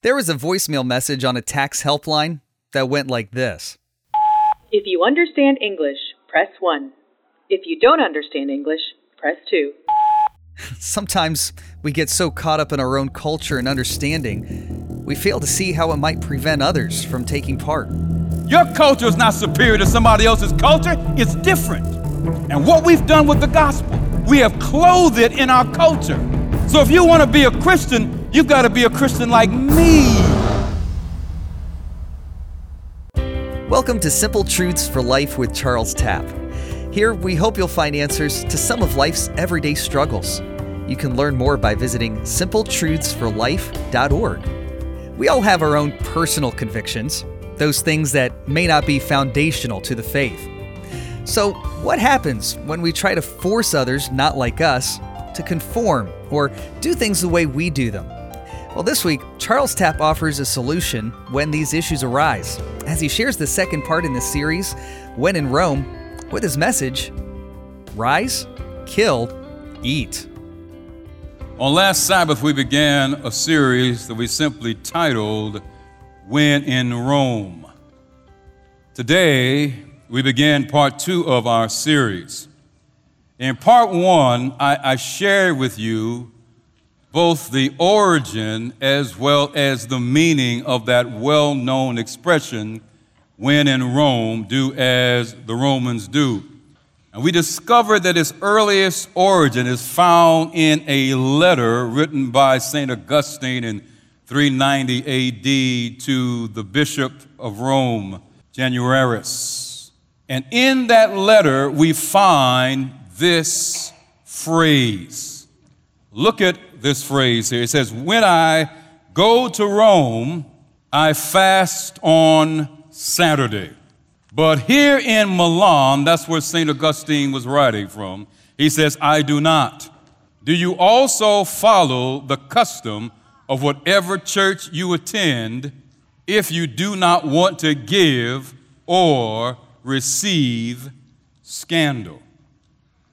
There was a voicemail message on a tax helpline that went like this If you understand English, press 1. If you don't understand English, press 2. Sometimes we get so caught up in our own culture and understanding, we fail to see how it might prevent others from taking part. Your culture is not superior to somebody else's culture, it's different. And what we've done with the gospel, we have clothed it in our culture. So if you want to be a Christian, You've got to be a Christian like me. Welcome to Simple Truths for Life with Charles Tapp. Here, we hope you'll find answers to some of life's everyday struggles. You can learn more by visiting simpletruthsforlife.org. We all have our own personal convictions, those things that may not be foundational to the faith. So, what happens when we try to force others not like us to conform or do things the way we do them? Well, this week, Charles Tapp offers a solution when these issues arise, as he shares the second part in this series, When in Rome, with his message Rise, Kill, Eat. On last Sabbath, we began a series that we simply titled When in Rome. Today, we begin part two of our series. In part one, I, I shared with you both the origin as well as the meaning of that well known expression, when in Rome, do as the Romans do. And we discover that its earliest origin is found in a letter written by St. Augustine in 390 AD to the Bishop of Rome, Januarius. And in that letter, we find this phrase. Look at this phrase here. It says, When I go to Rome, I fast on Saturday. But here in Milan, that's where St. Augustine was writing from, he says, I do not. Do you also follow the custom of whatever church you attend if you do not want to give or receive scandal?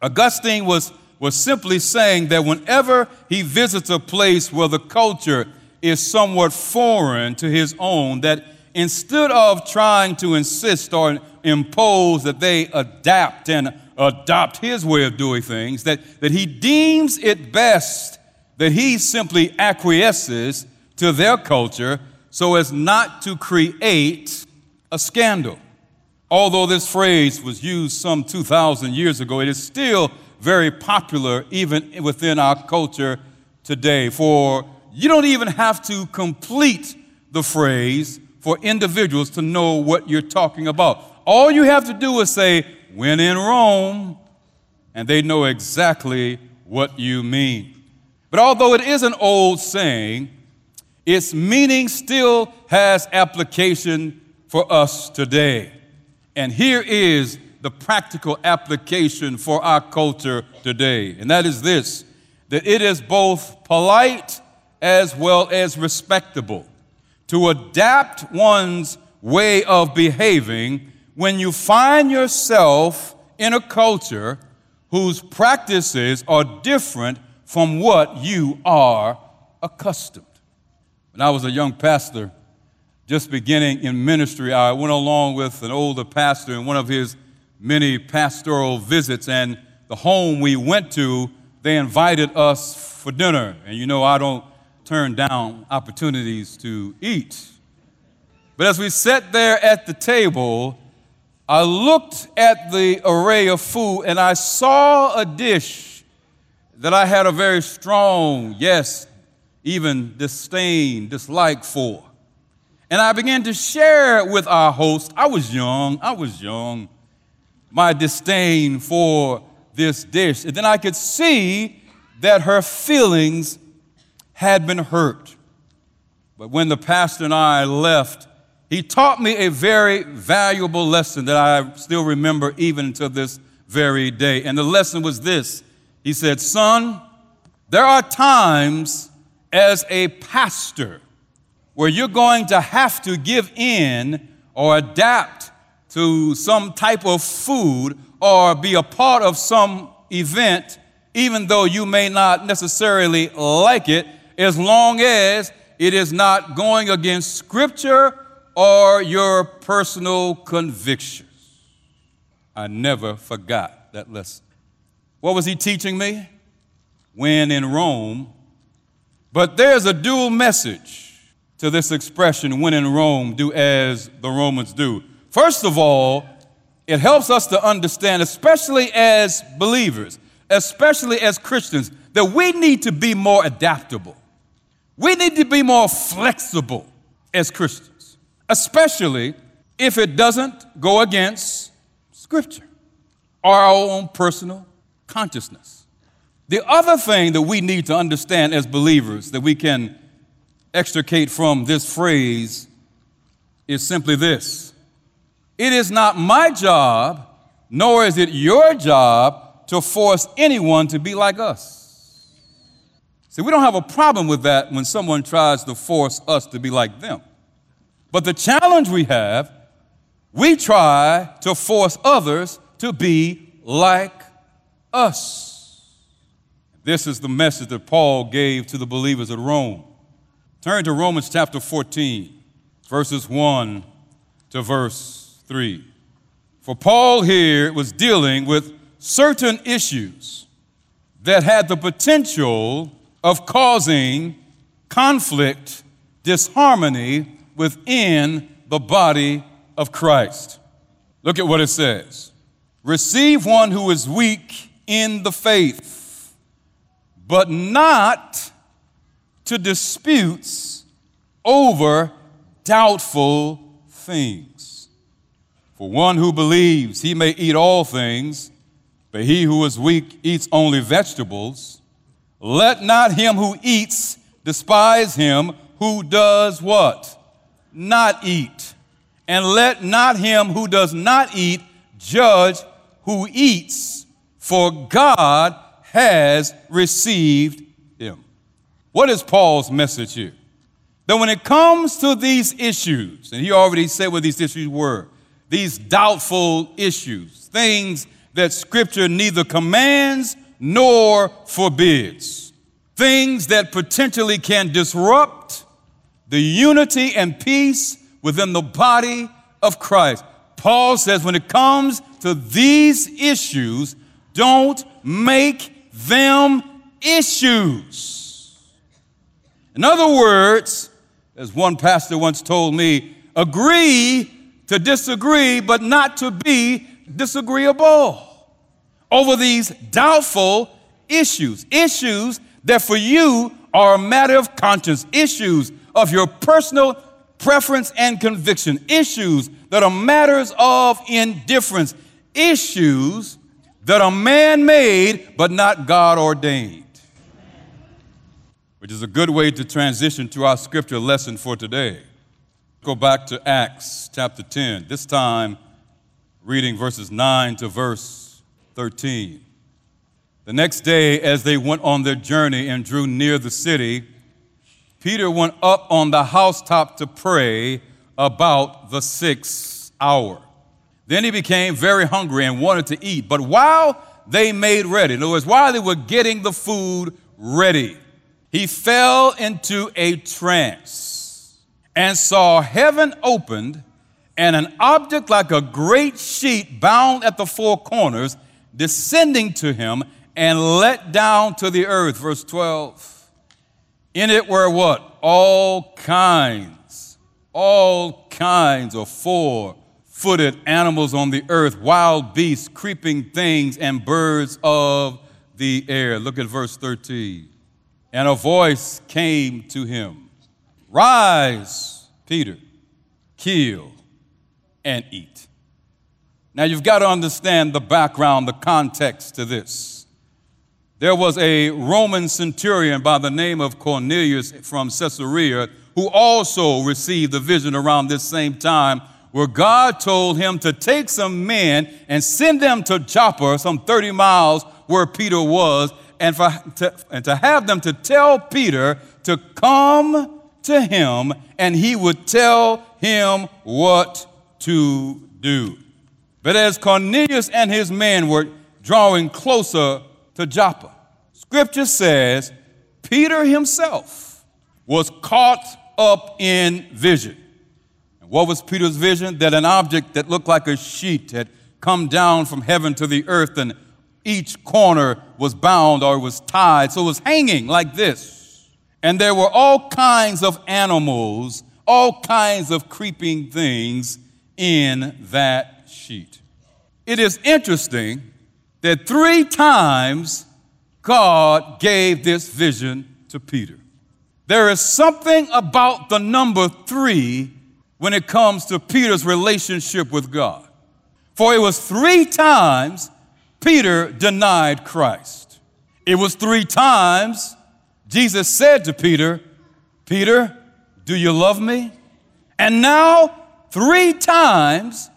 Augustine was was simply saying that whenever he visits a place where the culture is somewhat foreign to his own, that instead of trying to insist or impose that they adapt and adopt his way of doing things, that, that he deems it best that he simply acquiesces to their culture so as not to create a scandal. Although this phrase was used some 2,000 years ago, it is still very popular even within our culture today. For you don't even have to complete the phrase for individuals to know what you're talking about. All you have to do is say, when in Rome, and they know exactly what you mean. But although it is an old saying, its meaning still has application for us today. And here is the practical application for our culture today, and that is this that it is both polite as well as respectable to adapt one's way of behaving when you find yourself in a culture whose practices are different from what you are accustomed. When I was a young pastor, just beginning in ministry, I went along with an older pastor in one of his many pastoral visits, and the home we went to, they invited us for dinner. And you know, I don't turn down opportunities to eat. But as we sat there at the table, I looked at the array of food and I saw a dish that I had a very strong, yes, even disdain, dislike for. And I began to share with our host. I was young, I was young my disdain for this dish. And then I could see that her feelings had been hurt. But when the pastor and I left, he taught me a very valuable lesson that I still remember even to this very day. And the lesson was this He said, Son, there are times as a pastor where you're going to have to give in or adapt to some type of food or be a part of some event, even though you may not necessarily like it, as long as it is not going against Scripture or your personal convictions. I never forgot that lesson. What was he teaching me? When in Rome. But there's a dual message to this expression, when in Rome, do as the Romans do. First of all, it helps us to understand, especially as believers, especially as Christians, that we need to be more adaptable. We need to be more flexible as Christians, especially if it doesn't go against Scripture or our own personal consciousness. The other thing that we need to understand as believers that we can extricate from this phrase is simply this it is not my job, nor is it your job to force anyone to be like us. See, we don't have a problem with that when someone tries to force us to be like them. But the challenge we have, we try to force others to be like us. This is the message that Paul gave to the believers at Rome. Turn to Romans chapter 14, verses 1 to verse 3. For Paul here was dealing with certain issues that had the potential of causing conflict, disharmony within the body of Christ. Look at what it says Receive one who is weak in the faith, but not to disputes over doubtful things. For one who believes he may eat all things, but he who is weak eats only vegetables. Let not him who eats despise him who does what? Not eat. And let not him who does not eat judge who eats, for God has received him. What is Paul's message here? That when it comes to these issues, and he already said what these issues were, these doubtful issues, things that Scripture neither commands nor forbids, things that potentially can disrupt the unity and peace within the body of Christ. Paul says when it comes to these issues, don't make them issues. In other words, as one pastor once told me, agree to disagree, but not to be disagreeable over these doubtful issues. Issues that for you are a matter of conscience, issues of your personal preference and conviction, issues that are matters of indifference, issues that are man made but not God ordained. Which is a good way to transition to our scripture lesson for today. Go back to Acts chapter 10, this time reading verses 9 to verse 13. The next day, as they went on their journey and drew near the city, Peter went up on the housetop to pray about the sixth hour. Then he became very hungry and wanted to eat. But while they made ready, in other words, while they were getting the food ready, he fell into a trance and saw heaven opened and an object like a great sheet bound at the four corners descending to him and let down to the earth. Verse 12. In it were what? All kinds, all kinds of four footed animals on the earth, wild beasts, creeping things, and birds of the air. Look at verse 13. And a voice came to him Rise, Peter, kill and eat. Now you've got to understand the background, the context to this. There was a Roman centurion by the name of Cornelius from Caesarea who also received a vision around this same time where God told him to take some men and send them to Joppa, some 30 miles where Peter was, and, for, to, and to have them to tell Peter to come to him and he would tell him what to do. But as Cornelius and his men were drawing closer to Joppa, scripture says Peter himself was caught up in vision. And what was Peter's vision? That an object that looked like a sheet had come down from heaven to the earth, and each corner was bound or was tied, so it was hanging like this. And there were all kinds of animals, all kinds of creeping things in that sheet. It is interesting that three times God gave this vision to Peter. There is something about the number three when it comes to Peter's relationship with God. For it was three times Peter denied Christ. It was three times Jesus said to Peter, Peter, do you love me? And now, three times,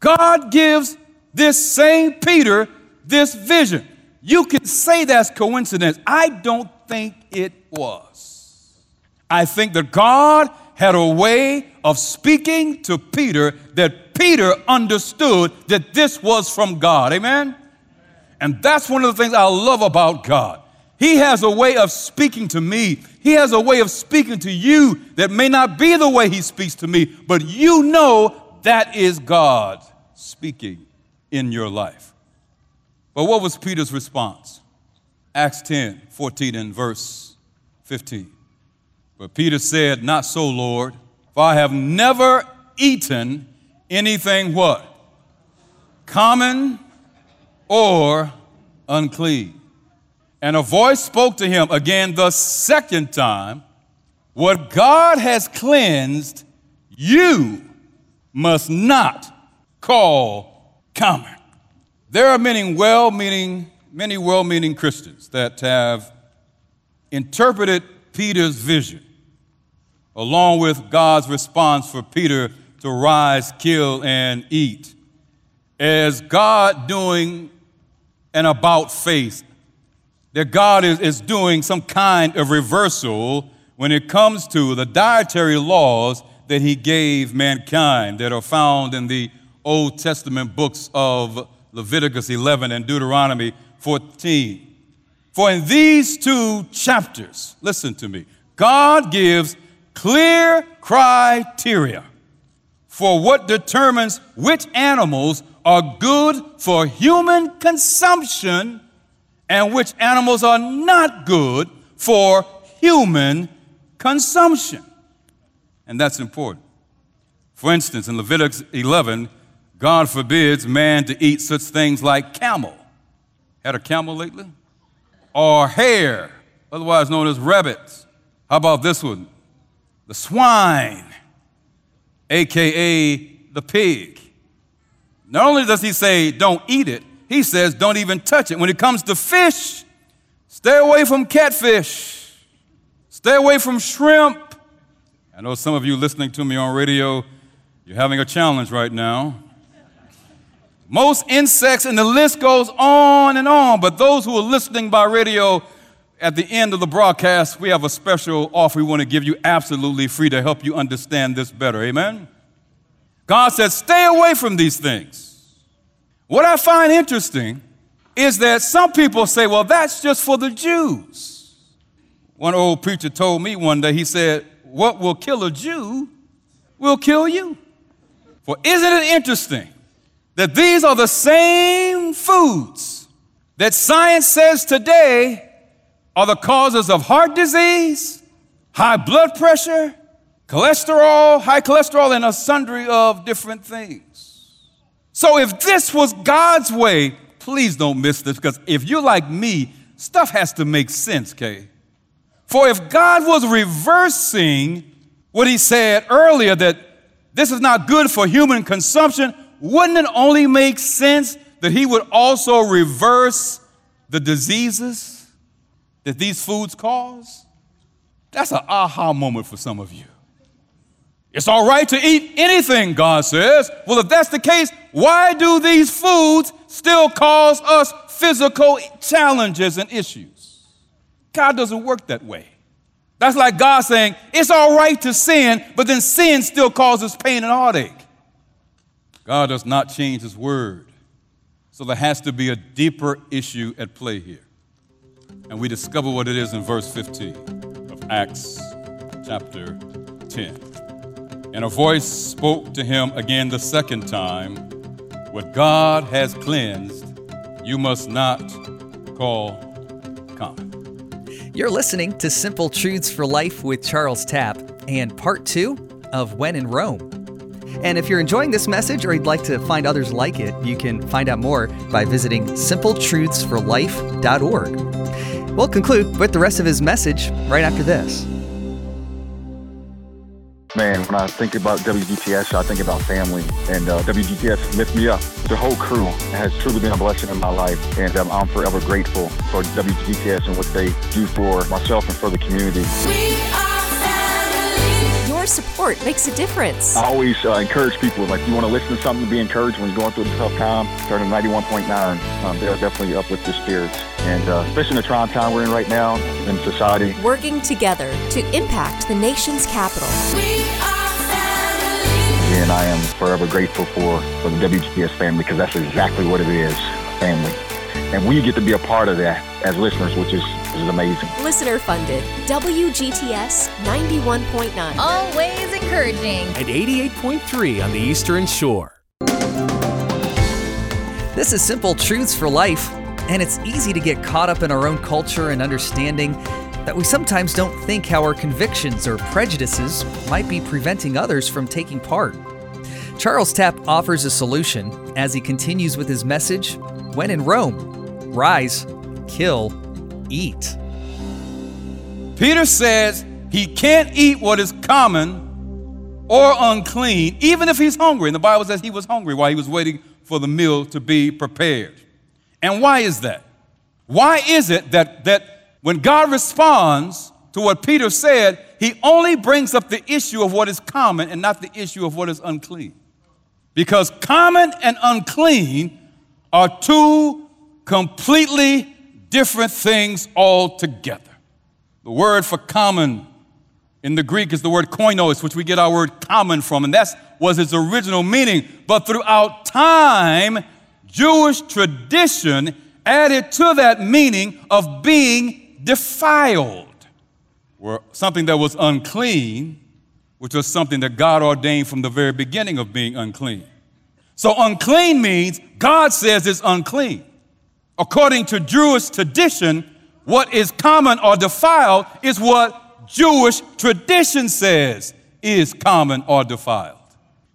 God gives this same Peter this vision. You can say that's coincidence. I don't think it was. I think that God had a way of speaking to Peter that Peter understood that this was from God. Amen? And that's one of the things I love about God. He has a way of speaking to me. He has a way of speaking to you that may not be the way He speaks to me, but you know that is God speaking in your life. But what was Peter's response? Acts 10 14 and verse 15. But Peter said, Not so, Lord, for I have never eaten anything what? Common or unclean. And a voice spoke to him again the second time What God has cleansed, you must not call common. There are many well meaning, many well meaning Christians that have interpreted Peter's vision along with God's response for Peter to rise, kill, and eat as God doing an about face, that God is, is doing some kind of reversal when it comes to the dietary laws that He gave mankind that are found in the Old Testament books of Leviticus 11 and Deuteronomy 14. For in these two chapters, listen to me, God gives clear criteria for what determines which animals are good for human consumption and which animals are not good for human consumption. And that's important. For instance, in Leviticus 11, God forbids man to eat such things like camel. Had a camel lately? Or hare, otherwise known as rabbits. How about this one? The swine, aka the pig. Not only does he say don't eat it, he says don't even touch it. When it comes to fish, stay away from catfish, stay away from shrimp. I know some of you listening to me on radio, you're having a challenge right now most insects, and the list goes on and on. But those who are listening by radio, at the end of the broadcast, we have a special offer we want to give you absolutely free to help you understand this better. Amen? God says, stay away from these things. What I find interesting is that some people say, well, that's just for the Jews. One old preacher told me one day, he said, What will kill a Jew will kill you. For isn't it interesting that these are the same foods that science says today are the causes of heart disease, high blood pressure, cholesterol, high cholesterol, and a sundry of different things. So if this was God's way, please don't miss this because if you're like me, stuff has to make sense, Kay. For if God was reversing what he said earlier that this is not good for human consumption, wouldn't it only make sense that he would also reverse the diseases that these foods cause? That's an aha moment for some of you. It's all right to eat anything, God says. Well, if that's the case, why do these foods still cause us physical challenges and issues? God doesn't work that way. That's like God saying, it's all right to sin, but then sin still causes pain and heartache. God does not change his word. So there has to be a deeper issue at play here. And we discover what it is in verse 15 of Acts chapter 10. And a voice spoke to him again the second time What God has cleansed, you must not call common. You're listening to Simple Truths for Life with Charles Tapp and part two of When in Rome. And if you're enjoying this message or you'd like to find others like it, you can find out more by visiting simpletruthsforlife.org. We'll conclude with the rest of his message right after this. Man, when I think about WGTS, I think about family, and uh, WGTS lift me up. The whole crew has truly been a blessing in my life, and um, I'm forever grateful for WGTS and what they do for myself and for the community. Support makes a difference. I always uh, encourage people, like, you want to listen to something to be encouraged when you're going through a tough time, turn to 91.9. Um, they'll definitely uplift your spirits. And uh, especially in the trying time we're in right now in society. Working together to impact the nation's capital. We are family. And I am forever grateful for, for the WGTS family because that's exactly what it is, family. And we get to be a part of that as listeners, which is, which is amazing. Listener funded. WGTS 91.9. Always encouraging. At 88.3 on the Eastern Shore. This is Simple Truths for Life, and it's easy to get caught up in our own culture and understanding that we sometimes don't think how our convictions or prejudices might be preventing others from taking part. Charles Tapp offers a solution as he continues with his message When in Rome, rise, kill, eat. Peter says he can't eat what is common or unclean, even if he's hungry. And the Bible says he was hungry while he was waiting for the meal to be prepared. And why is that? Why is it that, that when God responds to what Peter said, he only brings up the issue of what is common and not the issue of what is unclean? Because common and unclean are two completely different things altogether. The word for common in the Greek is the word koinos, which we get our word common from, and that was its original meaning. But throughout time, Jewish tradition added to that meaning of being defiled, or something that was unclean, which was something that God ordained from the very beginning of being unclean. So unclean means God says it's unclean. According to Jewish tradition, what is common or defiled is what Jewish tradition says is common or defiled.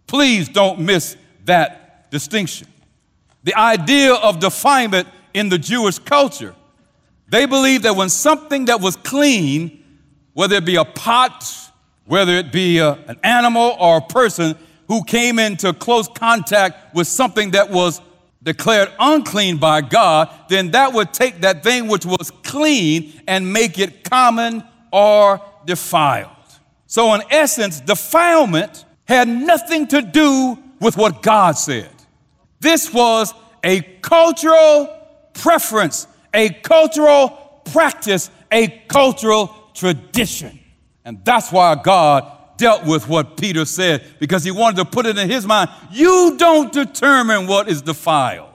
Please don't miss that distinction. The idea of defilement in the Jewish culture, they believe that when something that was clean, whether it be a pot, whether it be a, an animal or a person who came into close contact with something that was declared unclean by God, then that would take that thing which was clean and make it common or defiled. So, in essence, defilement had nothing to do with what God said. This was a cultural preference, a cultural practice, a cultural tradition. And that's why God dealt with what Peter said because he wanted to put it in his mind. You don't determine what is defiled,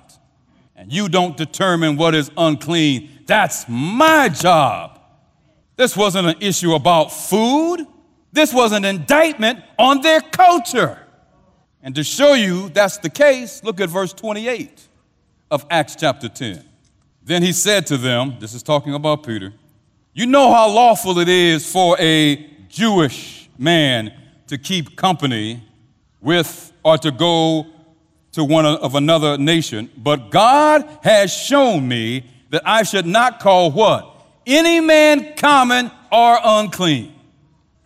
and you don't determine what is unclean. That's my job. This wasn't an issue about food, this was an indictment on their culture. And to show you that's the case, look at verse 28 of Acts chapter 10. Then he said to them, This is talking about Peter, you know how lawful it is for a Jewish man to keep company with or to go to one of another nation, but God has shown me that I should not call what? Any man common or unclean.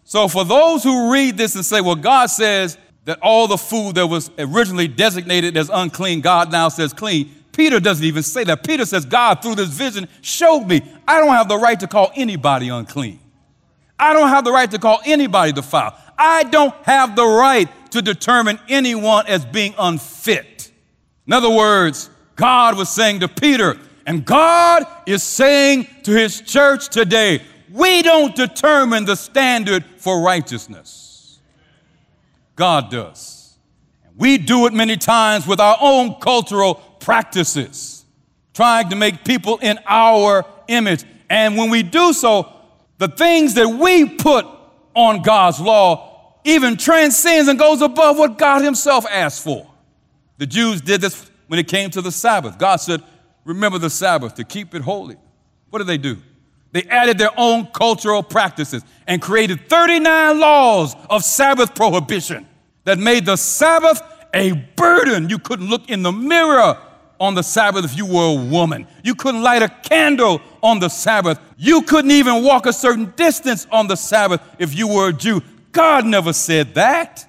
So for those who read this and say, well, God says that all the food that was originally designated as unclean, God now says clean. Peter doesn't even say that. Peter says, God, through this vision, showed me I don't have the right to call anybody unclean. I don't have the right to call anybody defiled. I don't have the right to determine anyone as being unfit. In other words, God was saying to Peter, and God is saying to his church today, we don't determine the standard for righteousness. God does. We do it many times with our own cultural practices, trying to make people in our image. And when we do so, the things that we put on God's law even transcends and goes above what God Himself asked for. The Jews did this when it came to the Sabbath. God said, Remember the Sabbath to keep it holy. What did they do? They added their own cultural practices and created 39 laws of Sabbath prohibition that made the Sabbath a burden. You couldn't look in the mirror on the Sabbath if you were a woman. You couldn't light a candle on the Sabbath. You couldn't even walk a certain distance on the Sabbath if you were a Jew. God never said that.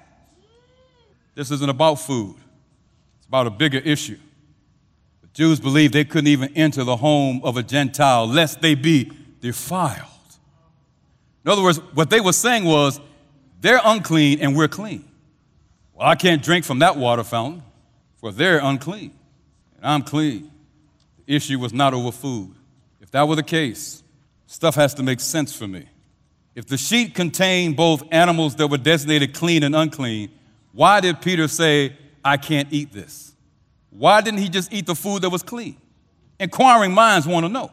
This isn't about food, it's about a bigger issue. The Jews believed they couldn't even enter the home of a Gentile lest they be defiled. In other words, what they were saying was, they're unclean and we're clean. Well, I can't drink from that water fountain, for they're unclean, and I'm clean. The issue was not over food. If that were the case, stuff has to make sense for me. If the sheet contained both animals that were designated clean and unclean, why did Peter say, I can't eat this? Why didn't he just eat the food that was clean? Inquiring minds want to know.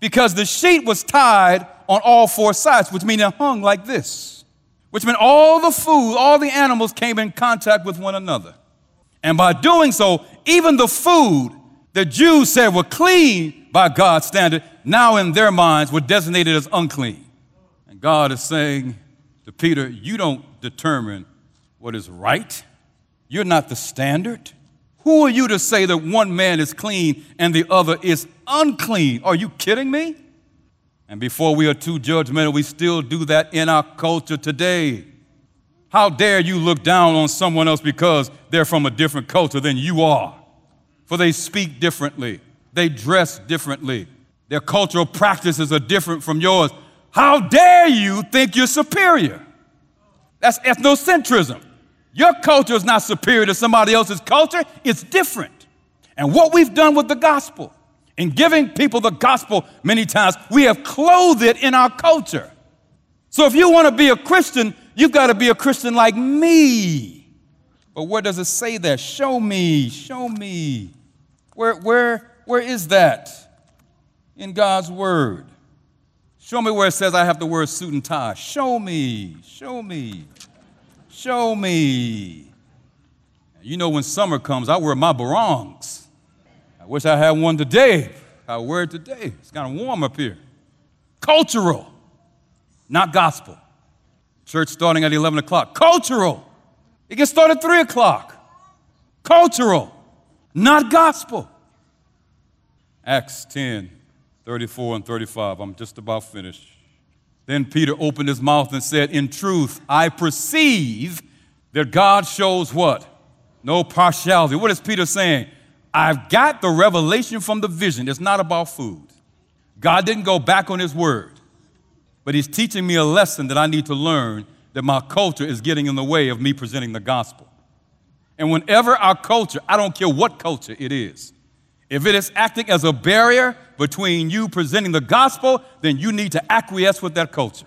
Because the sheet was tied on all four sides, which means it hung like this, which meant all the food, all the animals came in contact with one another. And by doing so, even the food the Jews said were clean by God's standard, now in their minds were designated as unclean. And God is saying to Peter, You don't determine what is right. You're not the standard. Who are you to say that one man is clean and the other is unclean? Are you kidding me? And before we are too judgmental, we still do that in our culture today. How dare you look down on someone else because they're from a different culture than you are? For they speak differently, they dress differently, their cultural practices are different from yours. How dare you think you're superior? That's ethnocentrism. Your culture is not superior to somebody else's culture, it's different. And what we've done with the gospel, in giving people the gospel many times, we have clothed it in our culture. So if you want to be a Christian, you've got to be a Christian like me. But where does it say that? Show me, show me. Where, where, where is that in God's word? Show me where it says I have the word suit and tie. Show me, show me. Show me. You know, when summer comes, I wear my barongs. I wish I had one today. I wear it today. It's kind of warm up here. Cultural, not gospel. Church starting at 11 o'clock. Cultural. It can start at 3 o'clock. Cultural, not gospel. Acts 10, 34 and 35. I'm just about finished. Then Peter opened his mouth and said, In truth, I perceive that God shows what? No partiality. What is Peter saying? I've got the revelation from the vision. It's not about food. God didn't go back on his word, but he's teaching me a lesson that I need to learn that my culture is getting in the way of me presenting the gospel. And whenever our culture, I don't care what culture it is, if it is acting as a barrier between you presenting the gospel, then you need to acquiesce with that culture.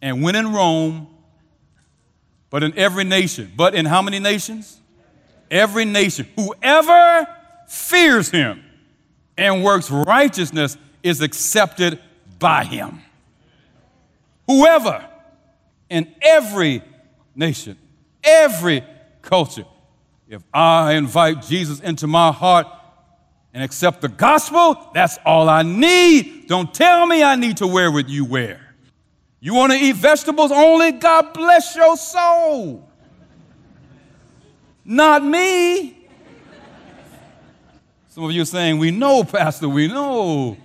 And when in Rome, but in every nation, but in how many nations? Every nation. Whoever fears him and works righteousness is accepted by him. Whoever in every nation, every culture. If I invite Jesus into my heart, and accept the gospel, that's all I need. Don't tell me I need to wear what you wear. You want to eat vegetables only? God bless your soul. Not me. Some of you are saying, We know, Pastor, we know.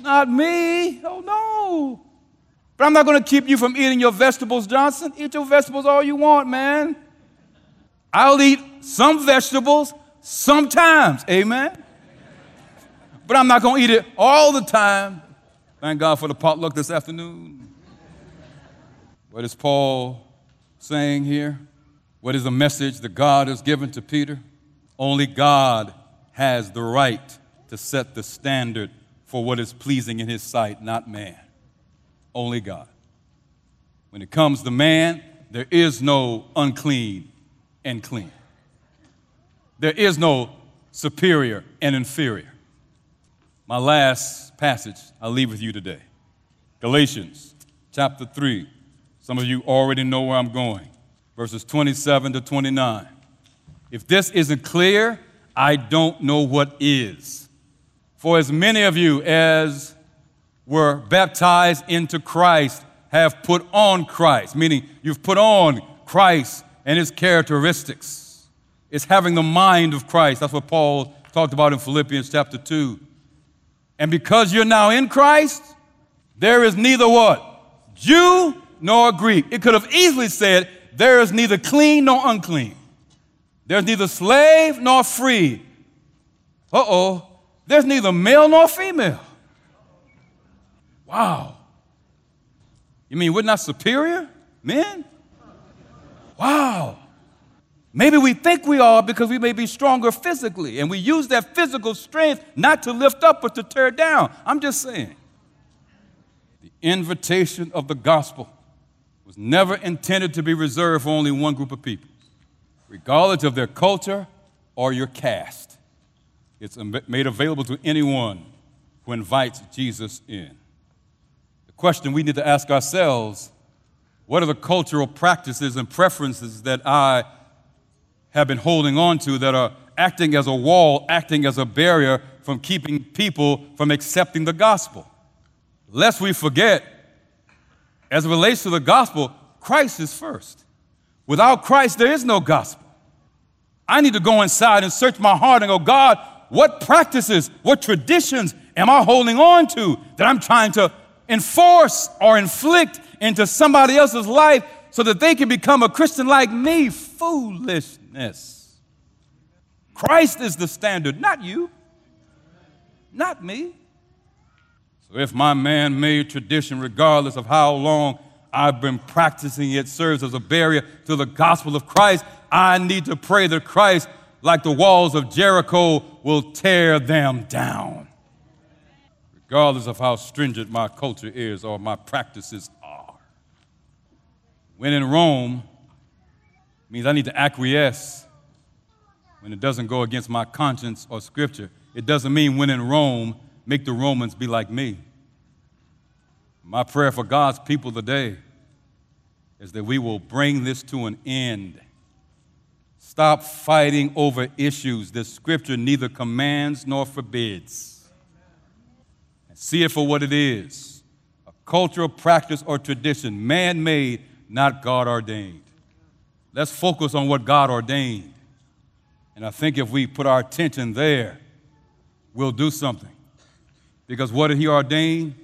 Not me. Oh, no. But I'm not going to keep you from eating your vegetables, Johnson. Eat your vegetables all you want, man. I'll eat some vegetables sometimes. Amen but I'm not going to eat it all the time. Thank God for the potluck this afternoon. What is Paul saying here? What is the message that God has given to Peter? Only God has the right to set the standard for what is pleasing in his sight, not man. Only God. When it comes to man, there is no unclean and clean. There is no superior and inferior. My last passage I'll leave with you today Galatians chapter 3, Some of you already know where I'm going. Verses 27 to 29. If this isn't clear, I don't know what is. For as many of you as were baptized into Christ have put on Christ, meaning you've put on Christ and his characteristics. It's having the mind of Christ. That's what Paul talked about in Philippians chapter 2. And because you're now in Christ, there is neither what? Jew nor Greek. It could have easily said, there is neither clean nor unclean. There's neither slave nor free. Uh oh. There's neither male nor female. Wow. You mean we're not superior men? Wow. Maybe we think we are because we may be stronger physically, and we use that physical strength not to lift up but to tear down. I'm just saying. The invitation of the gospel was never intended to be reserved for only one group of people, regardless of their culture or your caste. It's made available to anyone who invites Jesus in. Question we need to ask ourselves what are the cultural practices and preferences that I have been holding on to that are acting as a wall, acting as a barrier from keeping people from accepting the gospel? Lest we forget, as it relates to the gospel, Christ is first. Without Christ, there is no gospel. I need to go inside and search my heart and go, God, what practices, what traditions am I holding on to that I'm trying to enforce or inflict into somebody else's life so that they can become a Christian like me? Foolishness. Christ is the standard, not you, not me. So if my man made tradition, regardless of how long I've been practicing it, serves as a barrier to the gospel of Christ, I need to pray that Christ like the walls of Jericho, will tear them down. Regardless of how stringent my culture is or my practices are. When in Rome means I need to acquiesce when it doesn't go against my conscience or scripture. It doesn't mean when in Rome, make the Romans be like me. My prayer for God's people today is that we will bring this to an end Stop fighting over issues that Scripture neither commands nor forbids. See it for what it is a cultural practice or tradition, man made, not God ordained. Let's focus on what God ordained. And I think if we put our attention there, we'll do something. Because what did He ordain?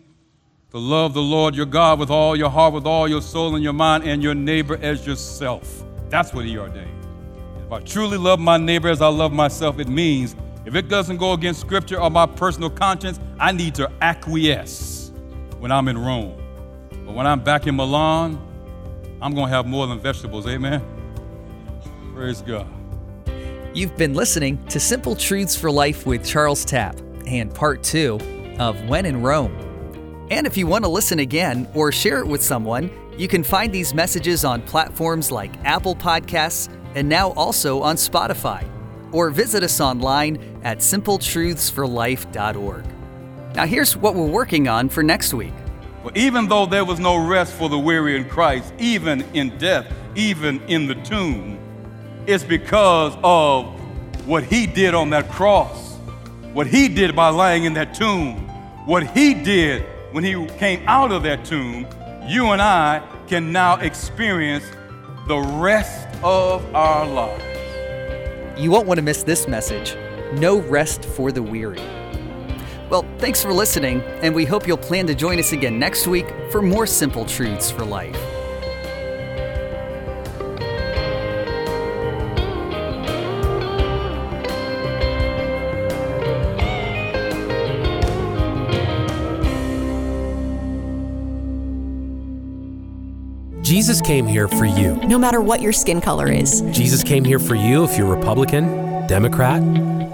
To love the Lord your God with all your heart, with all your soul and your mind, and your neighbor as yourself. That's what He ordained. If I truly love my neighbor as I love myself, it means if it doesn't go against scripture or my personal conscience, I need to acquiesce when I'm in Rome. But when I'm back in Milan, I'm going to have more than vegetables. Amen. Praise God. You've been listening to Simple Truths for Life with Charles Tapp and part two of When in Rome. And if you want to listen again or share it with someone, you can find these messages on platforms like Apple Podcasts and now also on Spotify. Or visit us online at simpletruthsforlife.org. Now, here's what we're working on for next week. Well, even though there was no rest for the weary in Christ, even in death, even in the tomb, it's because of what he did on that cross, what he did by lying in that tomb, what he did when he came out of that tomb. You and I can now experience the rest of our lives. You won't want to miss this message No Rest for the Weary. Well, thanks for listening, and we hope you'll plan to join us again next week for more simple truths for life. Jesus came here for you. No matter what your skin color is. Jesus came here for you if you're Republican, Democrat,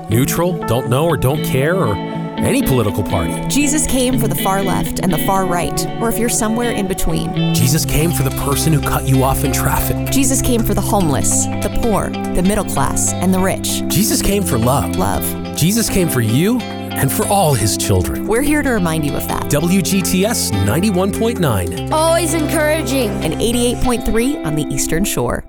neutral, don't know or don't care, or any political party. Jesus came for the far left and the far right, or if you're somewhere in between. Jesus came for the person who cut you off in traffic. Jesus came for the homeless, the poor, the middle class, and the rich. Jesus came for love. Love. Jesus came for you and for all his children. We're here to remind you of that. WGTS 91.9. Always encouraging. And 88.3 on the Eastern Shore.